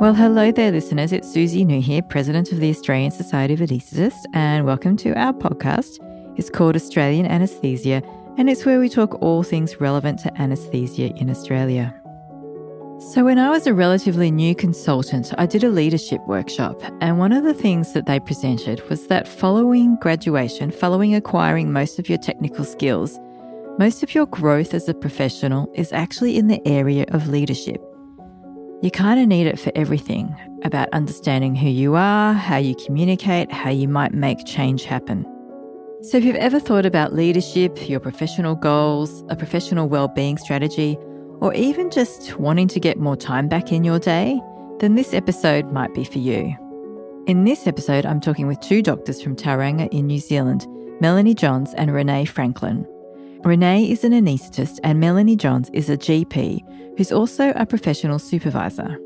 Well, hello there, listeners. It's Suzi Nou here, President of the Australian Society of Anaesthetists, and welcome to our podcast. It's called Australian Anaesthesia, and it's where we talk all things relevant to anaesthesia in Australia. So, when I was a relatively new consultant, I did a leadership workshop, and one of the things that they presented was that following graduation, following acquiring most of your technical skills, most of your growth as a professional is actually in the area of leadership. You kind of need it for everything about understanding who you are, how you communicate, how you might make change happen. So, if you've ever thought about leadership, your professional goals, a professional well-being strategy, or even just wanting to get more time back in your day, then this episode might be for you. In this episode, I'm talking with two doctors from Tauranga in New Zealand, Melanie Johns and Renee Franklin. Renee is an anaesthetist and Melanie Johns is a GP who's also a professional supervisor.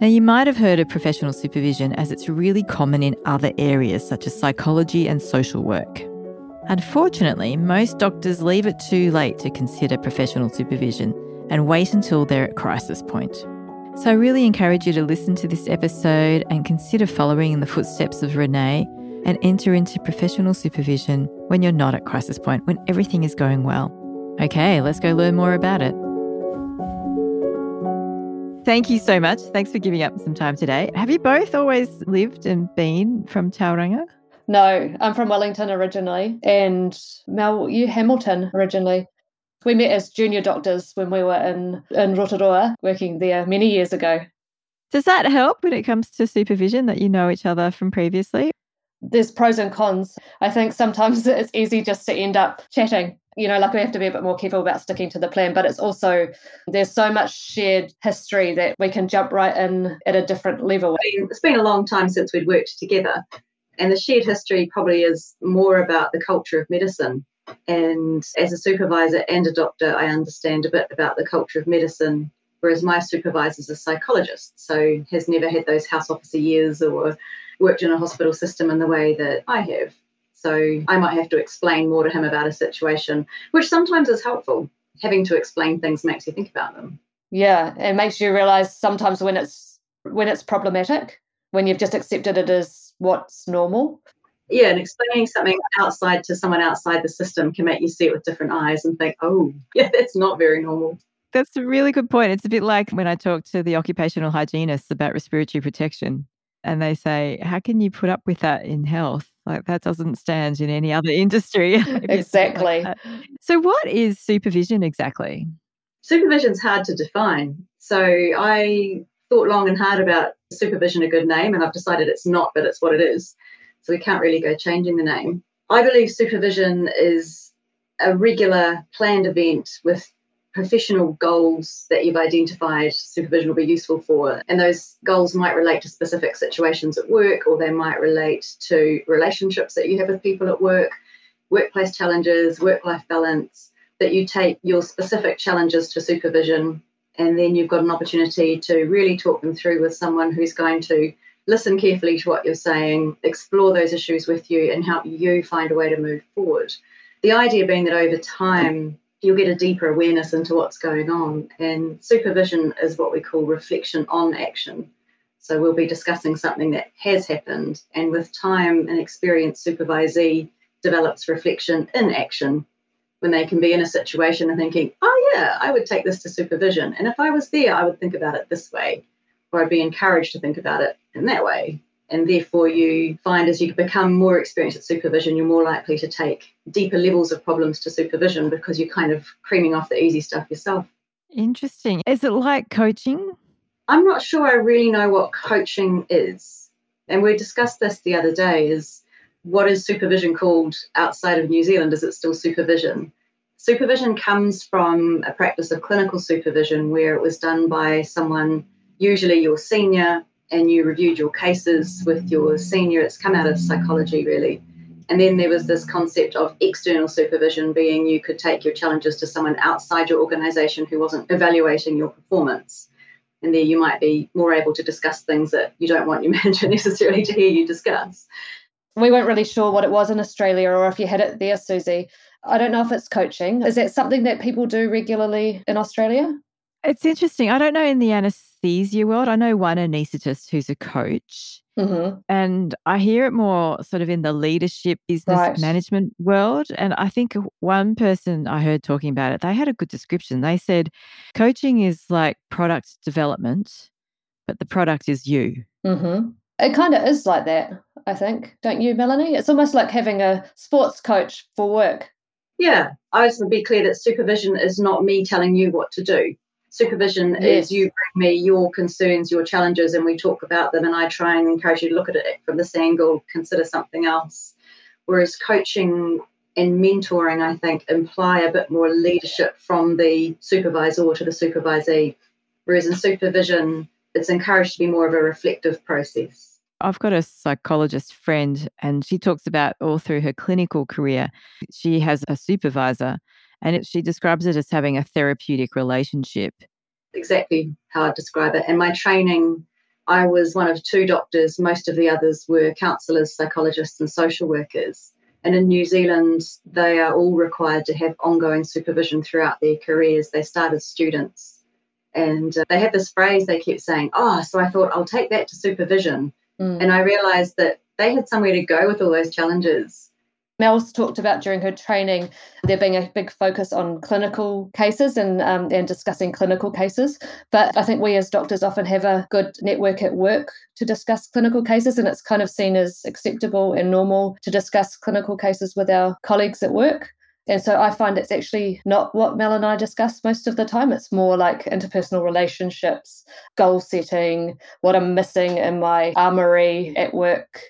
Now, you might have heard of professional supervision as it's really common in other areas such as psychology and social work. Unfortunately, most doctors leave it too late to consider professional supervision and wait until they're at crisis point. So, I really encourage you to listen to this episode and consider following in the footsteps of Renee and enter into professional supervision when you're not at crisis point, when everything is going well. Okay, let's go learn more about it. Thank you so much. Thanks for giving up some time today. Have you both always lived and been from Tauranga? No, I'm from Wellington originally, and Mel, you Hamilton originally. We met as junior doctors when we were in, in Rotorua, working there many years ago. Does that help when it comes to supervision that you know each other from previously? There's pros and cons. I think sometimes it's easy just to end up chatting you know, like we have to be a bit more careful about sticking to the plan, but it's also there's so much shared history that we can jump right in at a different level. It's been a long time since we'd worked together, and the shared history probably is more about the culture of medicine. And as a supervisor and a doctor, I understand a bit about the culture of medicine, whereas my supervisor is a psychologist, so has never had those house officer years or worked in a hospital system in the way that I have. So I might have to explain more to him about a situation, which sometimes is helpful. Having to explain things makes you think about them. Yeah, it makes you realize sometimes when it's when it's problematic, when you've just accepted it as what's normal. Yeah, and explaining something outside to someone outside the system can make you see it with different eyes and think, oh, yeah, that's not very normal. That's a really good point. It's a bit like when I talk to the occupational hygienists about respiratory protection and they say, How can you put up with that in health? Like that doesn't stand in any other industry. exactly. Like so, what is supervision exactly? Supervision's hard to define. So, I thought long and hard about supervision a good name, and I've decided it's not, but it's what it is. So, we can't really go changing the name. I believe supervision is a regular planned event with professional goals that you've identified supervision will be useful for. And those goals might relate to specific situations at work, or they might relate to relationships that you have with people at work, workplace challenges, work life balance, that you take your specific challenges to supervision. And then you've got an opportunity to really talk them through with someone who's going to listen carefully to what you're saying, explore those issues with you, and help you find a way to move forward. The idea being that over time, you'll get a deeper awareness into what's going on. And supervision is what we call reflection on action. So we'll be discussing something that has happened, and with time, an experienced supervisee develops reflection in action when they can be in a situation and thinking, oh, yeah, I would take this to supervision. And if I was there, I would think about it this way, or I'd be encouraged to think about it in that way and therefore you find as you become more experienced at supervision you're more likely to take deeper levels of problems to supervision because you're kind of creaming off the easy stuff yourself. Interesting. Is it like coaching? I'm not sure i really know what coaching is. And we discussed this the other day is what is supervision called outside of new zealand? Is it still supervision? Supervision comes from a practice of clinical supervision where it was done by someone usually your senior and you reviewed your cases with your senior. It's come out of psychology, really. And then there was this concept of external supervision, being you could take your challenges to someone outside your organization who wasn't evaluating your performance. And there you might be more able to discuss things that you don't want your manager necessarily to hear you discuss. We weren't really sure what it was in Australia or if you had it there, Suzi. I don't know if it's coaching. Is that something that people do regularly in Australia? It's interesting. I don't know in the anesthesia world. I know one anaesthetist who's a coach. Mm-hmm. And I hear it more sort of in the leadership business Right. management world. And I think one person I heard talking about it, they had a good description. They said coaching is like product development, but the product is you. Mm-hmm. It kind of is like that, I think, don't you, Melanie? It's almost like having a sports coach for work. Yeah, I just want to be clear that supervision is not me telling you what to do. Supervision Yes. is you bring me your concerns, your challenges, and we talk about them, and I try and encourage you to look at it from this angle, consider something else. Whereas coaching and mentoring, I think, imply a bit more leadership from the supervisor to the supervisee. Whereas in supervision, it's encouraged to be more of a reflective process. I've got a psychologist friend, and she talks about all through her clinical career, she has a supervisor, and it, she describes it as having a therapeutic relationship. exactly how I describe it. And my training, I was one of two doctors. Most of the others were counsellors, psychologists, and social workers. And in New Zealand, they are all required to have ongoing supervision throughout their careers. They start as students. And uh, they have this phrase they keep saying, Oh, so I thought I'll take that to supervision. Mm. And I realised that they had somewhere to go with all those challenges. Mel's talked about during her training there being a big focus on clinical cases and um, and discussing clinical cases. But I think we as doctors often have a good network at work to discuss clinical cases, and it's kind of seen as acceptable and normal to discuss clinical cases with our colleagues at work. And so I find it's actually not what Mel and I discuss most of the time. It's more like interpersonal relationships, goal setting, what I'm missing in my armory at work,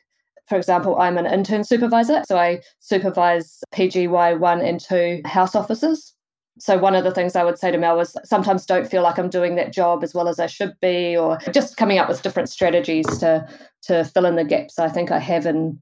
for example, I'm an intern supervisor, so I supervise PGY 1 and 2 house officers. So, one of the things I would say to Mel was sometimes don't feel like I'm doing that job as well as I should be, or just coming up with different strategies to, to fill in the gaps I think I have in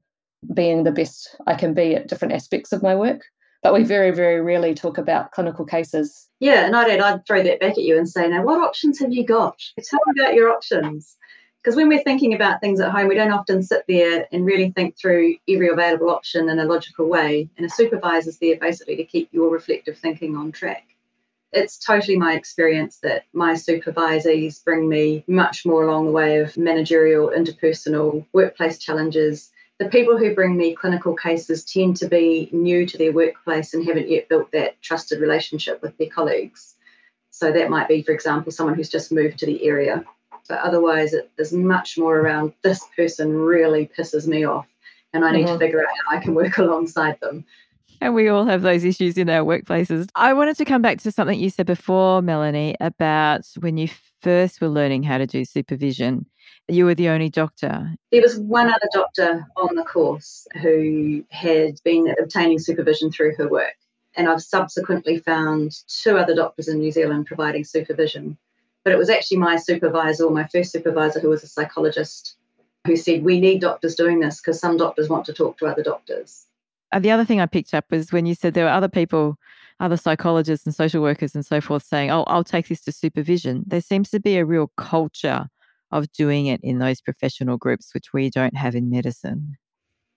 being the best I can be at different aspects of my work. But we very, very rarely talk about clinical cases. Yeah, and I'd, I'd throw that back at you and say, now, what options have you got? Tell me about your options. Because when we're thinking about things at home, we don't often sit there and really think through every available option in a logical way. And a supervisor's there basically to keep your reflective thinking on track. It's totally my experience that my supervisees bring me much more along the way of managerial, interpersonal, workplace challenges. The people who bring me clinical cases tend to be new to their workplace and haven't yet built that trusted relationship with their colleagues. So that might be, for example, someone who's just moved to the area but otherwise it is much more around this person really pisses me off and I need Mhm. to figure out how I can work alongside them. And we all have those issues in our workplaces. I wanted to come back to something you said before, Melanie, about when you first were learning how to do supervision. You were the only doctor. There was one other doctor on the course who had been obtaining supervision through her work. And I've subsequently found two other doctors in New Zealand providing supervision. But it was actually my supervisor, my first supervisor, who was a psychologist, who said, We need doctors doing this because some doctors want to talk to other doctors. Uh, the other thing I picked up was when you said there were other people, other psychologists and social workers and so forth saying, Oh, I'll take this to supervision. There seems to be a real culture of doing it in those professional groups, which we don't have in medicine.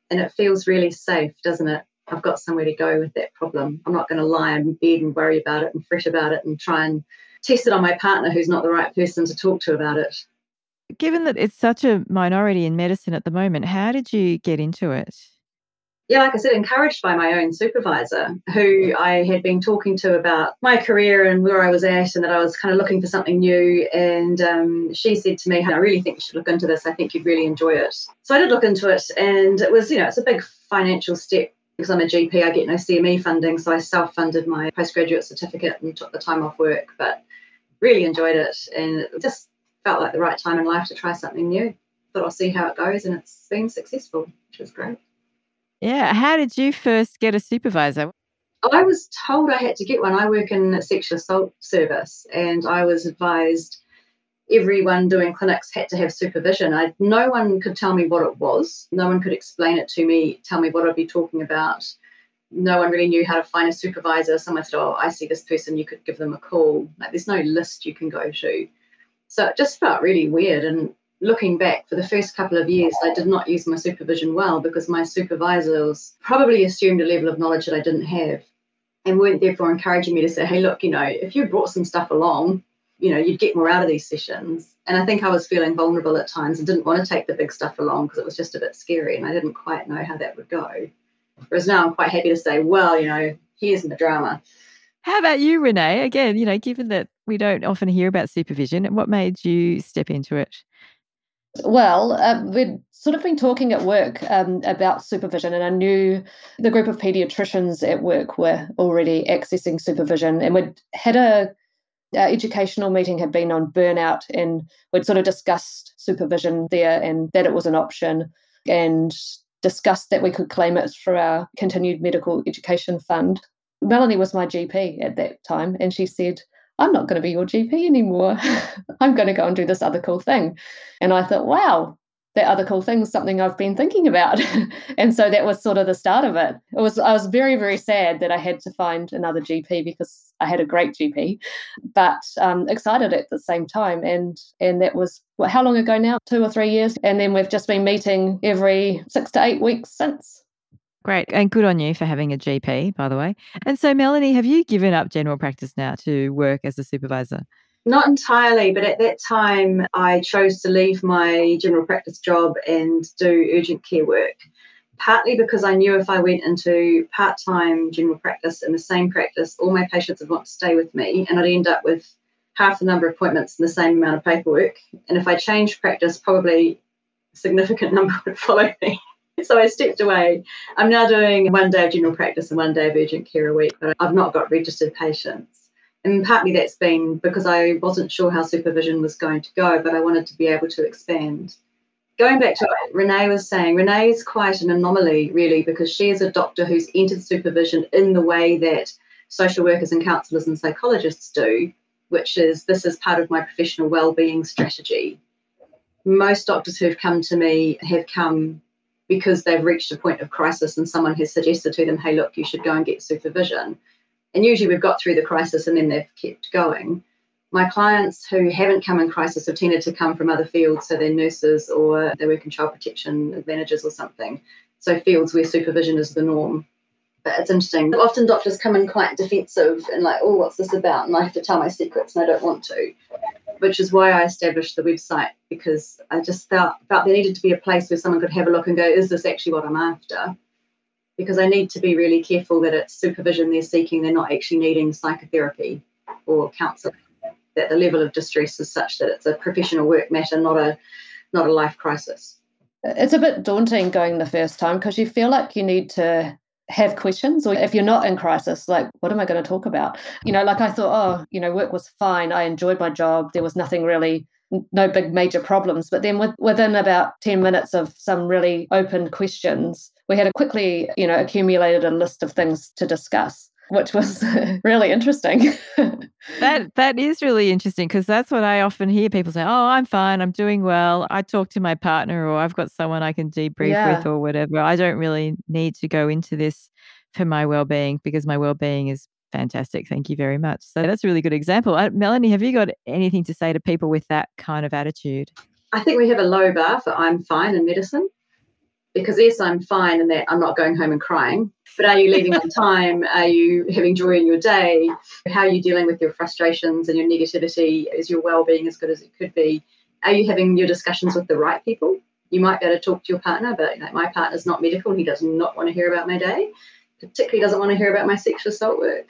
And it feels really safe, doesn't it? I've got somewhere to go with that problem. I'm not going to lie in bed and worry about it and fret about it and try and test it on my partner who's not the right person to talk to about it. Given that it's such a minority in medicine at the moment, how did you get into it? Yeah, like I said, encouraged by my own supervisor, who I had been talking to about my career and where I was at, and that I was kind of looking for something new. And um, she said to me, I really think you should look into this. I think you'd really enjoy it. So I did look into it, and it was, you know, it's a big financial step because I'm a GP, I get no CME funding. So I self funded my postgraduate certificate and took the time off work, but really enjoyed it. And it just felt like the right time in life to try something new. Thought I'll see how it goes, and it's been successful, which was great. Yeah. How did you first get a supervisor? I was told I had to get one. I work in a sexual assault service, and I was advised everyone doing clinics had to have supervision. I, no one could tell me what it was. No one could explain it to me, tell me what I'd be talking about. No one really knew how to find a supervisor. Someone said, "Oh, I see this person. You could give them a call." Like, there's no list you can go to. So it just felt really weird. And looking back, for the first couple of years, I did not use my supervision well because my supervisors probably assumed a level of knowledge that I didn't have and weren't therefore encouraging me to say, hey, look, you know, if you brought some stuff along, you know, you'd get more out of these sessions. And I think I was feeling vulnerable at times and didn't want to take the big stuff along because it was just a bit scary and I didn't quite know how that would go. Whereas now I'm quite happy to say, well, you know, here's the drama. How about you, Renee? Again, you know, given that we don't often hear about supervision, what made you step into it? Well, uh, we'd sort of been talking at work um, about supervision, and I knew the group of paediatricians at work were already accessing supervision, and we'd had a our educational meeting had been on burnout, and we'd sort of discussed supervision there and that it was an option, and discussed that we could claim it through our continued medical education fund. Melanie was my GP at that time, and she said, I'm not going to be your GP anymore. I'm going to go and do this other cool thing. And I thought, wow, that other cool thing is something I've been thinking about. and so that was sort of the start of it. It was I was very, very sad that I had to find another GP because I had a great GP, but um, excited at the same time. And and that was well, how long ago now? Two or three years. And then we've just been meeting every six to eight weeks since. Great. And good on you for having a GP, by the way. And so, Melanie, have you given up general practice now to work as a supervisor? Not entirely, but at that time, I chose to leave my general practice job and do urgent care work. Partly because I knew if I went into part time general practice in the same practice, all my patients would want to stay with me, and I'd end up with half the number of appointments and the same amount of paperwork. And if I changed practice, probably a significant number would follow me. so I stepped away. I'm now doing one day of general practice and one day of urgent care a week, but I've not got registered patients. And partly that's been because I wasn't sure how supervision was going to go, but I wanted to be able to expand. Going back to what Renee was saying, Renee is quite an anomaly, really, because she is a doctor who's entered supervision in the way that social workers and counsellors and psychologists do, which is this is part of my professional well-being strategy. Most doctors who've come to me have come because they've reached a point of crisis and someone has suggested to them, hey, look, you should go and get supervision. And usually we've got through the crisis and then they've kept going. My clients who haven't come in crisis have tended to come from other fields, so they're nurses or they work in child protection managers or something. So fields where supervision is the norm. But it's interesting. Often doctors come in quite defensive and like, oh, what's this about? And I have to tell my secrets and I don't want to which is why I established the website because I just felt felt there needed to be a place where someone could have a look and go, is this actually what I'm after? Because I need to be really careful that it's supervision they're seeking, they're not actually needing psychotherapy or counselling. That the level of distress is such that it's a professional work matter, not a not a life crisis. It's a bit daunting going the first time because you feel like you need to have questions or if you're not in crisis like what am i going to talk about you know like i thought oh you know work was fine i enjoyed my job there was nothing really no big major problems but then with, within about 10 minutes of some really open questions we had a quickly you know accumulated a list of things to discuss which was really interesting. that that is really interesting because that's what I often hear people say. Oh, I'm fine. I'm doing well. I talk to my partner, or I've got someone I can debrief yeah. with, or whatever. I don't really need to go into this for my well-being because my well-being is fantastic. Thank you very much. So that's a really good example. Uh, Melanie, have you got anything to say to people with that kind of attitude? I think we have a low bar for I'm fine in medicine because yes, I'm fine and that I'm not going home and crying. But are you leaving on time? Are you having joy in your day? How are you dealing with your frustrations and your negativity? Is your well-being as good as it could be? Are you having your discussions with the right people? You might be able to talk to your partner, but know, my partner's not medical. and He does not want to hear about my day, particularly doesn't want to hear about my sexual assault work.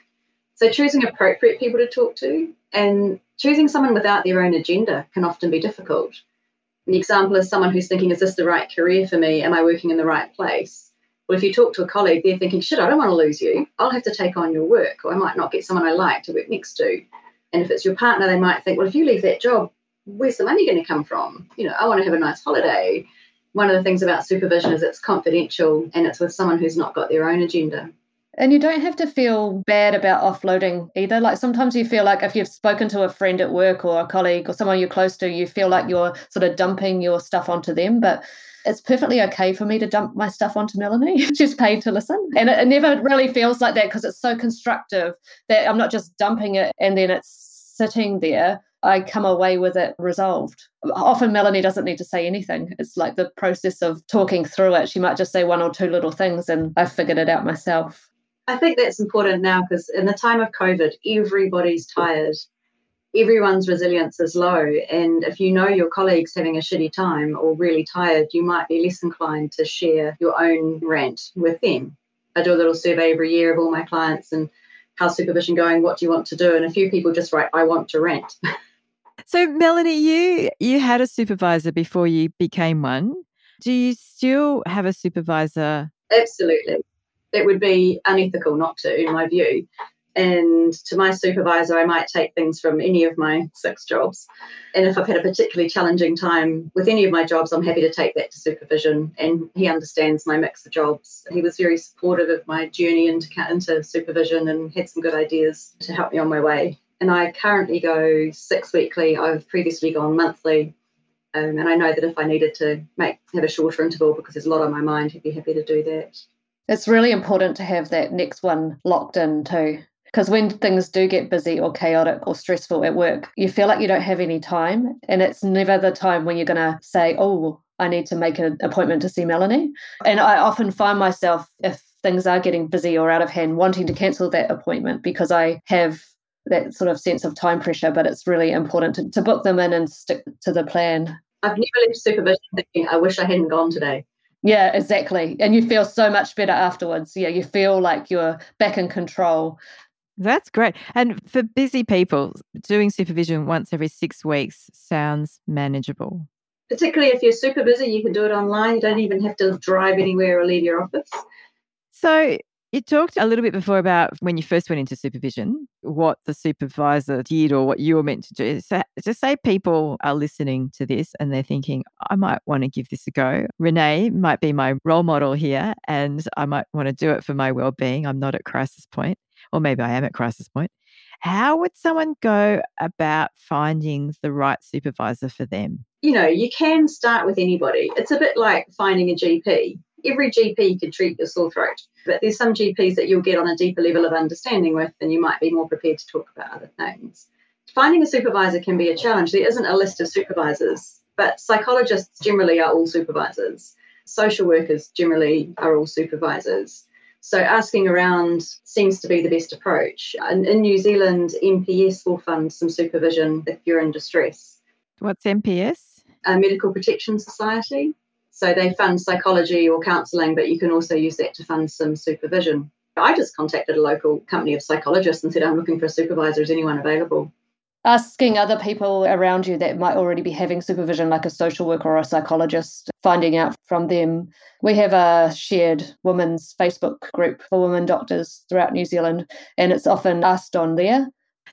So choosing appropriate people to talk to and choosing someone without their own agenda can often be difficult the example is someone who's thinking, is this the right career for me? Am I working in the right place? Well, if you talk to a colleague, they're thinking, shit, I don't want to lose you. I'll have to take on your work, or I might not get someone I like to work next to. And if it's your partner, they might think, well, if you leave that job, where's the money going to come from? You know, I want to have a nice holiday. One of the things about supervision is it's confidential and it's with someone who's not got their own agenda. And you don't have to feel bad about offloading either. Like sometimes you feel like if you've spoken to a friend at work or a colleague or someone you're close to, you feel like you're sort of dumping your stuff onto them. But it's perfectly okay for me to dump my stuff onto Melanie. She's paid to listen. And it, it never really feels like that because it's so constructive that I'm not just dumping it and then it's sitting there. I come away with it resolved. Often Melanie doesn't need to say anything. It's like the process of talking through it. She might just say one or two little things and I've figured it out myself. I think that's important now because in the time of COVID, everybody's tired. everyone's resilience is low. And if you know your colleague's having a shitty time or really tired, you might be less inclined to share your own rant with them. I do a little survey every year of all my clients and how's supervision going? What do you want to do? And a few people just write, I want to rant. so Melanie, you you had a supervisor before you became one. Do you still have a supervisor? Absolutely. It would be unethical not to, in my view. And to my supervisor, I might take things from any of my six jobs. And if I've had a particularly challenging time with any of my jobs, I'm happy to take that to supervision. And he understands my mix of jobs. He was very supportive of my journey into, into supervision and had some good ideas to help me on my way. And I currently go six weekly. I've previously gone monthly. Um, and I know that if I needed to make have a shorter interval because there's a lot on my mind, he'd be happy to do that. It's really important to have that next one locked in too. Because when things do get busy or chaotic or stressful at work, you feel like you don't have any time. And it's never the time when you're going to say, oh, I need to make an appointment to see Melanie. And I often find myself, if things are getting busy or out of hand, wanting to cancel that appointment because I have that sort of sense of time pressure. But it's really important to, to book them in and stick to the plan. I've never left supervision thinking, I wish I hadn't gone today. Yeah, exactly. And you feel so much better afterwards. Yeah, you feel like you're back in control. That's great. And for busy people, doing supervision once every six weeks sounds manageable. Particularly if you're super busy, you can do it online. You don't even have to drive anywhere or leave your office. So, you talked a little bit before about when you first went into supervision, what the supervisor did or what you were meant to do. So, just say people are listening to this and they're thinking, I might want to give this a go. Renee might be my role model here, and I might want to do it for my well being. I'm not at crisis point or maybe I am at crisis point. How would someone go about finding the right supervisor for them? You know, you can start with anybody. It's a bit like finding a GP. Every GP can treat your sore throat, but there's some GPs that you'll get on a deeper level of understanding with, and you might be more prepared to talk about other things. Finding a supervisor can be a challenge. There isn't a list of supervisors, but psychologists generally are all supervisors. Social workers generally are all supervisors. So asking around seems to be the best approach. And in New Zealand, MPS will fund some supervision if you're in distress. What's MPS? A Medical Protection Society. So they fund psychology or counselling, but you can also use that to fund some supervision. I just contacted a local company of psychologists and said, I'm looking for a supervisor. Is anyone available? asking other people around you that might already be having supervision, like a social worker or a psychologist, finding out from them. We have a shared women's Facebook group for women doctors throughout New Zealand, and it's often asked on there.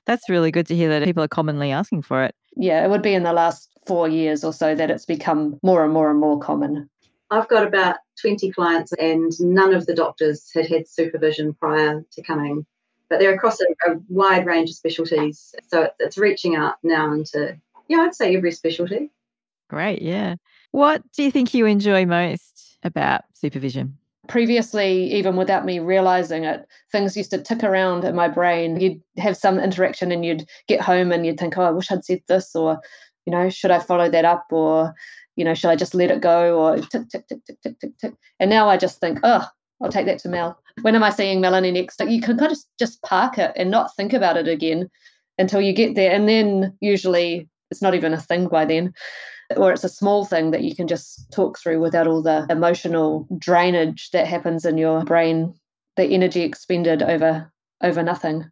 That's really good to hear that people are commonly asking for it. Yeah, it would be in the last four years or so that it's become more and more and more common. I've got about 20 clients, and none of the doctors had had supervision prior to coming but they're across a, a wide range of specialties. So it's, it's reaching out now into, yeah, I'd say every specialty. Great, yeah. What do you think you enjoy most about supervision? Previously, even without me realizing it, things used to tick around in my brain. You'd have some interaction and you'd get home and you'd think, oh, I wish I'd said this, or, you know, should I follow that up? Or, you know, should I just let it go? Or tick, tick, tick, tick, tick, tick, tick. And now I just think, oh, I'll take that to Mel. When am I seeing Melanie next? Like you can kind of just park it and not think about it again until you get there. And then usually it's not even a thing by then, or it's a small thing that you can just talk through without all the emotional drainage that happens in your brain, the energy expended over over nothing.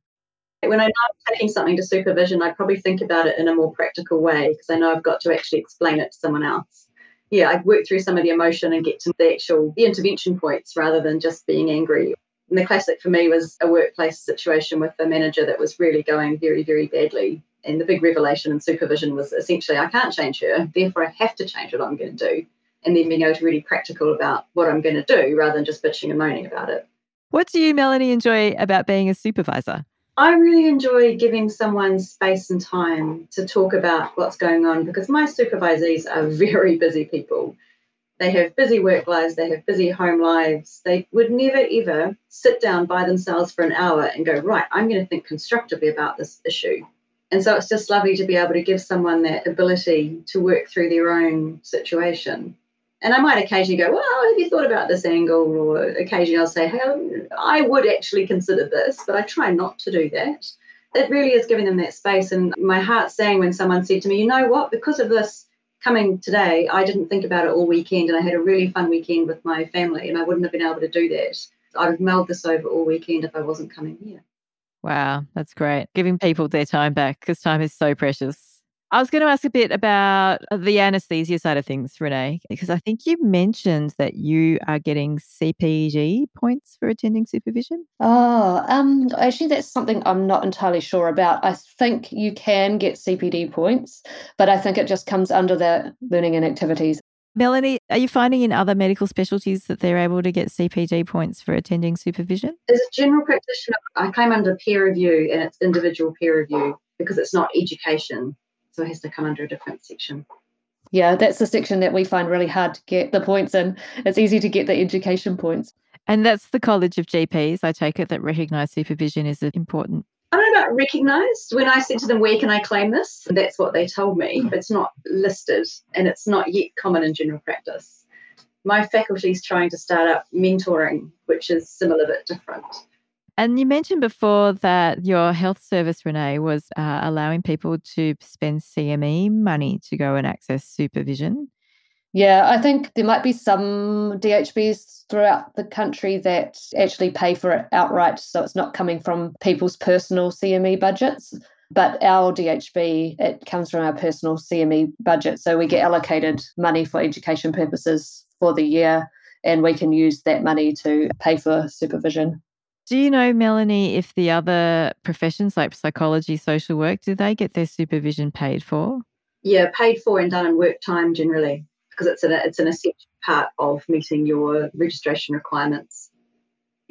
When I know I'm taking something to supervision, I probably think about it in a more practical way because I know I've got to actually explain it to someone else yeah, I work through some of the emotion and get to the actual the intervention points rather than just being angry. And the classic for me was a workplace situation with a manager that was really going very, very badly. And the big revelation in supervision was essentially I can't change her, therefore I have to change what I'm going to do. And then being able to really practical about what I'm going to do rather than just bitching and moaning about it. What do you, Melanie, enjoy about being a supervisor? I really enjoy giving someone space and time to talk about what's going on because my supervisees are very busy people. They have busy work lives, they have busy home lives. They would never ever sit down by themselves for an hour and go, Right, I'm going to think constructively about this issue. And so it's just lovely to be able to give someone that ability to work through their own situation. And I might occasionally go, well, have you thought about this angle? Or occasionally I'll say, hey, I would actually consider this, but I try not to do that. it really is giving them that space. And my heart sang when someone said to me, you know what, because of this coming today, I didn't think about it all weekend and I had a really fun weekend with my family and I wouldn't have been able to do that. I'd have mulled this over all weekend if I wasn't coming here. Wow, that's great. Giving people their time back because time is so precious. I was going to ask a bit about uh, the anesthesia side of things, Renee, because I think you mentioned that you are getting CPD points for attending supervision. Oh, um, actually, that's something I'm not entirely sure about. I think you can get CPD points, but I think it just comes under the learning and activities. Melanie, are you finding in other medical specialties that they're able to get CPD points for attending supervision? As a general practitioner, I came under peer review and it's individual peer review because it's not education so it has to come under a different section. Yeah, that's the section that we find really hard to get the points in. It's easy to get the education points. And that's the College of GPs. I take it that recognised supervision is important. I don't know about recognised. When I said to them, where can I claim this? That's what they told me. It's not listed and it's not yet common in general practice. My faculty is trying to start up mentoring, which is similar but different. And you mentioned before that your health service, Renee, was uh, allowing people to spend CME money to go and access supervision. Yeah, I think there might be some DHBs throughout the country that actually pay for it outright. So it's not coming from people's personal CME budgets. But our DHB, it comes from our personal CME budget. So we get allocated money for education purposes for the year, and we can use that money to pay for supervision. Do you know, Melanie, if the other professions like psychology, social work, do they get their supervision paid for? Yeah, paid for and done in work time generally, because it's an it's an essential part of meeting your registration requirements.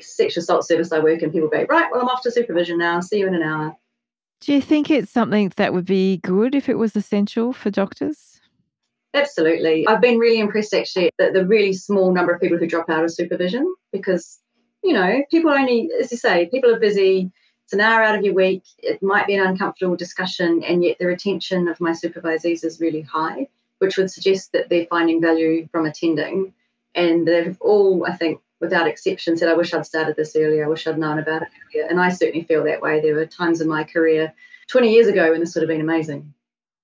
Sexual assault service I work in, people go, right, well, I'm off to supervision now. See you in an hour. Do you think it's something that would be good if it was essential for doctors? Absolutely. I've been really impressed actually that the really small number of people who drop out of supervision because you know, people only, as you say, people are busy. It's an hour out of your week. It might be an uncomfortable discussion, and yet the retention of my supervisees is really high, which would suggest that they're finding value from attending. And they've all, I think, without exception, said, I wish I'd started this earlier. I wish I'd known about it earlier. And I certainly feel that way. There were times in my career 20 years ago when this would have been amazing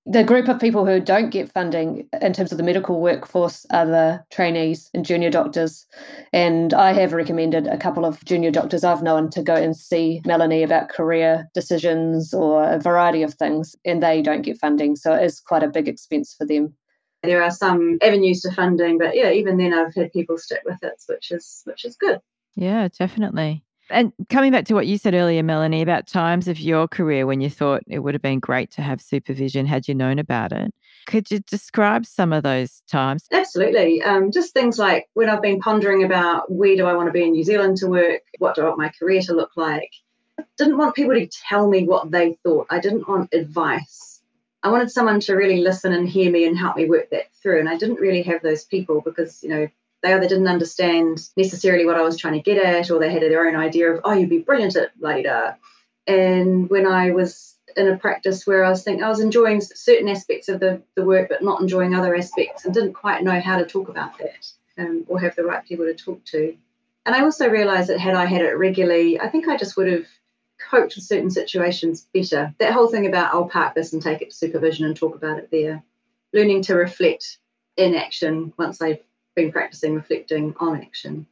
the group of people who don't get funding in terms of the medical workforce are the trainees and junior doctors. And I have recommended a couple of junior doctors I've known to go and see Melanie about career decisions or a variety of things, and they don't get funding. So it is quite a big expense for them. There are some avenues to funding, but yeah, even then I've had people stick with it, which is which is good. Yeah, definitely. And coming back to what you said earlier, Melanie, about times of your career when you thought it would have been great to have supervision had you known about it, could you describe some of those times? Absolutely. Um, just things like when I've been pondering about where do I want to be in New Zealand to work, what do I want my career to look like. I didn't want people to tell me what they thought. I didn't want advice. I wanted someone to really listen and hear me and help me work that through. And I didn't really have those people because, you know, they either didn't understand necessarily what I was trying to get at, or they had their own idea of, oh, you'd be brilliant at later. And when I was in a practice where I was thinking I was enjoying certain aspects of the, the work, but not enjoying other aspects, and didn't quite know how to talk about that um, or have the right people to talk to. And I also realised that had I had it regularly, I think I just would have coped with certain situations better. That whole thing about I'll park this and take it to supervision and talk about it there. Learning to reflect in action once I've been practicing reflecting on action.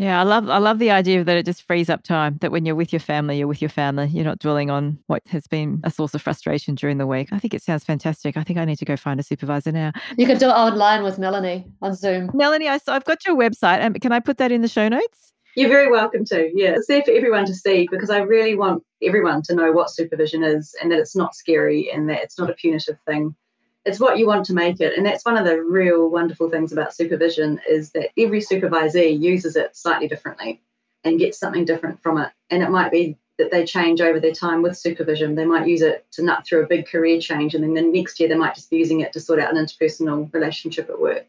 Yeah, I love I love the idea that it just frees up time. That when you're with your family, you're with your family. You're not dwelling on what has been a source of frustration during the week. I think it sounds fantastic. I think I need to go find a supervisor now. You can do it online with Melanie on Zoom. Melanie, I saw, I've got your website, and can I put that in the show notes? You're very welcome to. Yeah, it's there for everyone to see because I really want everyone to know what supervision is and that it's not scary and that it's not a punitive thing it's what you want to make it. And that's one of the real wonderful things about supervision is that every supervisee uses it slightly differently and gets something different from it. And it might be that they change over their time with supervision. They might use it to nut through a big career change and then the next year they might just be using it to sort out an interpersonal relationship at work.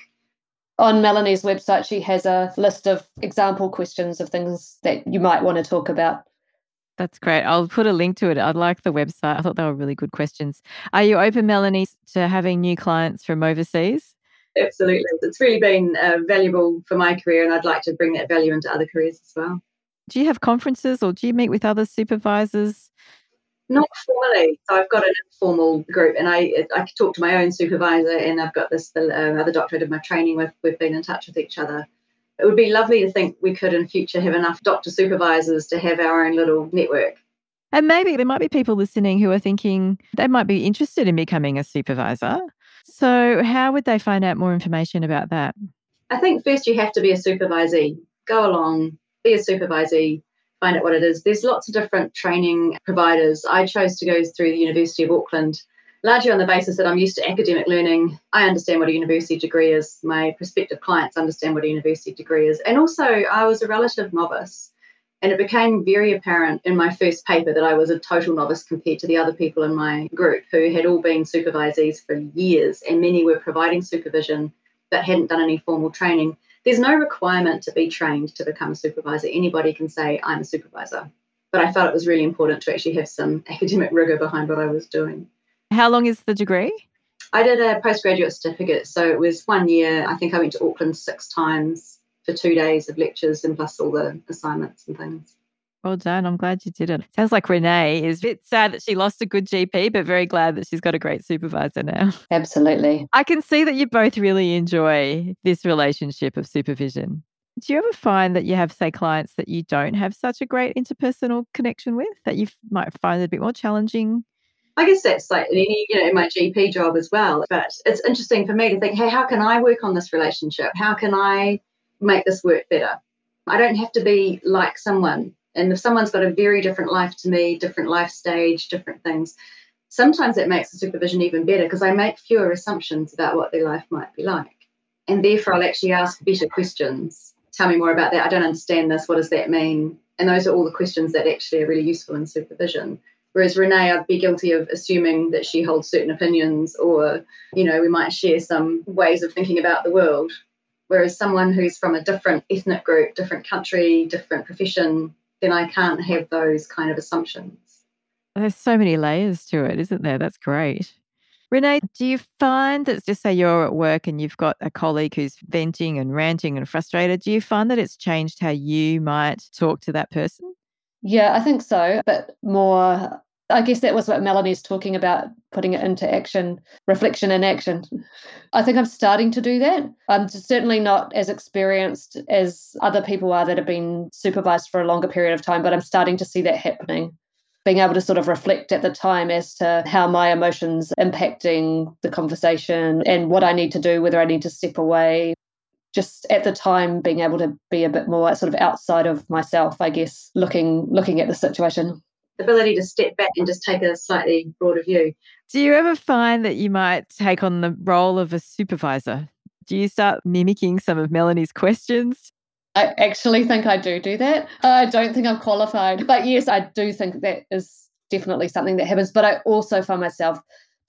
On Melanie's website, she has a list of example questions of things that you might want to talk about that's great. I'll put a link to it. I'd like the website. I thought they were really good questions. Are you open, Melanie, to having new clients from overseas? Absolutely. It's really been uh, valuable for my career, and I'd like to bring that value into other careers as well. Do you have conferences or do you meet with other supervisors? Not formally. So I've got an informal group, and I I talk to my own supervisor, and I've got this the uh, other doctor I did my training with. We've been in touch with each other. It would be lovely to think we could in future have enough doctor supervisors to have our own little network. And maybe there might be people listening who are thinking they might be interested in becoming a supervisor. So, how would they find out more information about that? I think first you have to be a supervisee. Go along, be a supervisee, find out what it is. There's lots of different training providers. I chose to go through the University of Auckland, largely on the basis that I'm used to academic learning. I understand what a university degree is. My prospective clients understand what a university degree is. And also, I was a relative novice. And it became very apparent in my first paper that I was a total novice compared to the other people in my group who had all been supervisees for years, and many were providing supervision but hadn't done any formal training. There's no requirement to be trained to become a supervisor. Anybody can say, I'm a supervisor. But I felt it was really important to actually have some academic rigor behind what I was doing. How long is the degree? I did a postgraduate certificate. So it was one year. I think I went to Auckland six times for two days of lectures and plus all the assignments and things. Well done. I'm glad you did it. Sounds like Renee is a bit sad that she lost a good GP, but very glad that she's got a great supervisor now. Absolutely. I can see that you both really enjoy this relationship of supervision. Do you ever find that you have, say, clients that you don't have such a great interpersonal connection with, that you might find it a bit more challenging? I guess that's like any, you know, in my GP job as well. But it's interesting for me to think, hey, how can I work on this relationship? How can I make this work better? I don't have to be like someone and if someone's got a very different life to me, different life stage, different things, sometimes it makes the supervision even better because I make fewer assumptions about what their life might be like. And therefore, I'll actually ask better questions. Tell me more about that. I don't understand this. What does that mean? And those are all the questions that actually are really useful in supervision. Whereas Renee, I'd be guilty of assuming that she holds certain opinions, or, you know, we might share some ways of thinking about the world. Whereas someone who's from a different ethnic group, different country, different profession, then I can't have those kind of assumptions. There's so many layers to it, isn't there? That's great. Renee, do you find that, just say you're at work and you've got a colleague who's venting and ranting and frustrated, do you find that it's changed how you might talk to that person? Yeah, I think so, but more I guess that was what Melanie's talking about, putting it into action, reflection and action. I think I'm starting to do that. I'm certainly not as experienced as other people are that have been supervised for a longer period of time, but I'm starting to see that happening. Being able to sort of reflect at the time as to how my emotions impacting the conversation and what I need to do, whether I need to step away. Just at the time being able to be a bit more sort of outside of myself, I guess, looking looking at the situation ability to step back and just take a slightly broader view. Do you ever find that you might take on the role of a supervisor? Do you start mimicking some of Melanie's questions? I actually think I do do that. I don't think I'm qualified, but yes, I do think that is definitely something that happens. But I also find myself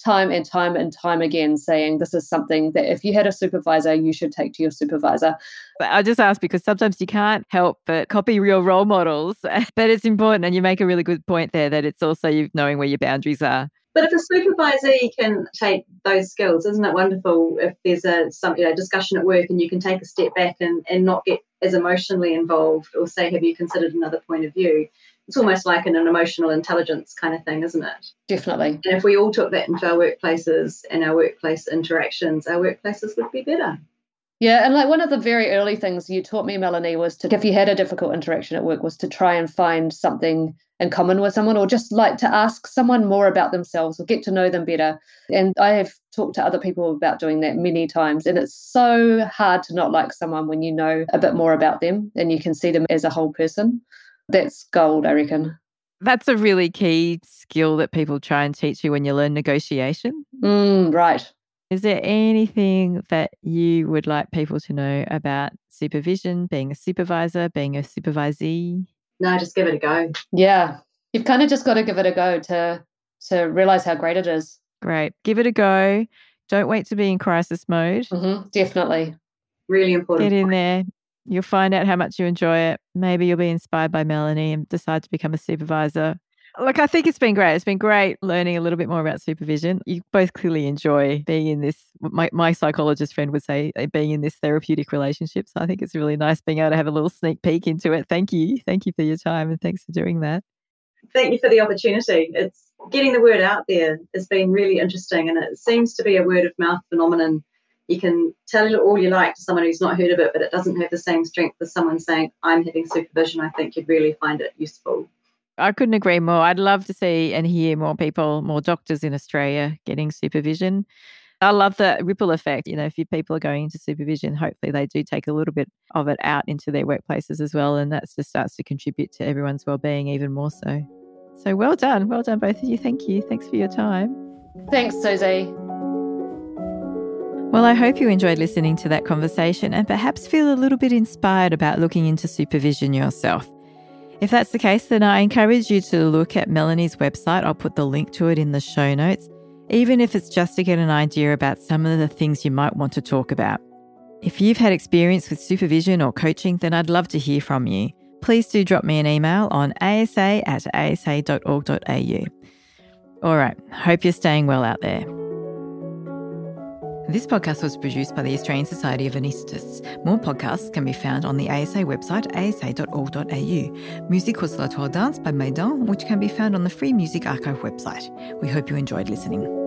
time and time and time again saying this is something that if you had a supervisor, you should take to your supervisor. But I just ask because sometimes you can't help but copy real role models, but it's important. And you make a really good point there that it's also you knowing where your boundaries are. But if a supervisor can take those skills, isn't it wonderful if there's a some you know, discussion at work and you can take a step back and, and not get as emotionally involved or say, have you considered another point of view? It's almost like an, an emotional intelligence kind of thing, isn't it? Definitely. And if we all took that into our workplaces and our workplace interactions, our workplaces would be better. Yeah, and like one of the very early things you taught me, Melanie, was to if you had a difficult interaction at work, was to try and find something in common with someone, or just like to ask someone more about themselves or get to know them better. And I have talked to other people about doing that many times, and it's so hard to not like someone when you know a bit more about them and you can see them as a whole person that's gold, I reckon. That's a really key skill that people try and teach you when you learn negotiation. Mm, right. Is there anything that you would like people to know about supervision, being a supervisor, being a supervisee? No, just give it a go. Yeah. You've kind of just got to give it a go to to realize how great it is. Great. Give it a go. Don't wait to be in crisis mode. Mm-hmm, definitely. Really important. Get in there. You'll find out how much you enjoy it. Maybe you'll be inspired by Melanie and decide to become a supervisor. Look, I think it's been great. It's been great learning a little bit more about supervision. You both clearly enjoy being in this, my, my psychologist friend would say, uh, being in this therapeutic relationship. So I think it's really nice being able to have a little sneak peek into it. Thank you. Thank you for your time and thanks for doing that. Thank you for the opportunity. It's getting the word out there has been really interesting, and it seems to be a word of mouth phenomenon. You can tell all you like to someone who's not heard of it, but it doesn't have the same strength as someone saying, I'm having supervision. I think you'd really find it useful. I couldn't agree more. I'd love to see and hear more people, more doctors in Australia getting supervision. I love the ripple effect. You know, if people are going into supervision, hopefully they do take a little bit of it out into their workplaces as well. And that just starts to contribute to everyone's well-being even more so. So well done. Well done, both of you. Thank you. Thanks for your time. Thanks, Suzi. Well, I hope you enjoyed listening to that conversation and perhaps feel a little bit inspired about looking into supervision yourself. If that's the case, then I encourage you to look at Melanie's website. I'll put the link to it in the show notes even if it's just to get an idea about some of the things you might want to talk about. If you've had experience with supervision or coaching, then I'd love to hear from you. Please do drop me an email on asa at asa.org.au. All right, hope you're staying well out there. This podcast was produced by the Australian Society of Anaesthetists. More podcasts can be found on the ASA website, asa.org.au. Music was La Toile Dance by Maidan, which can be found on the Free Music Archive website. We hope you enjoyed listening.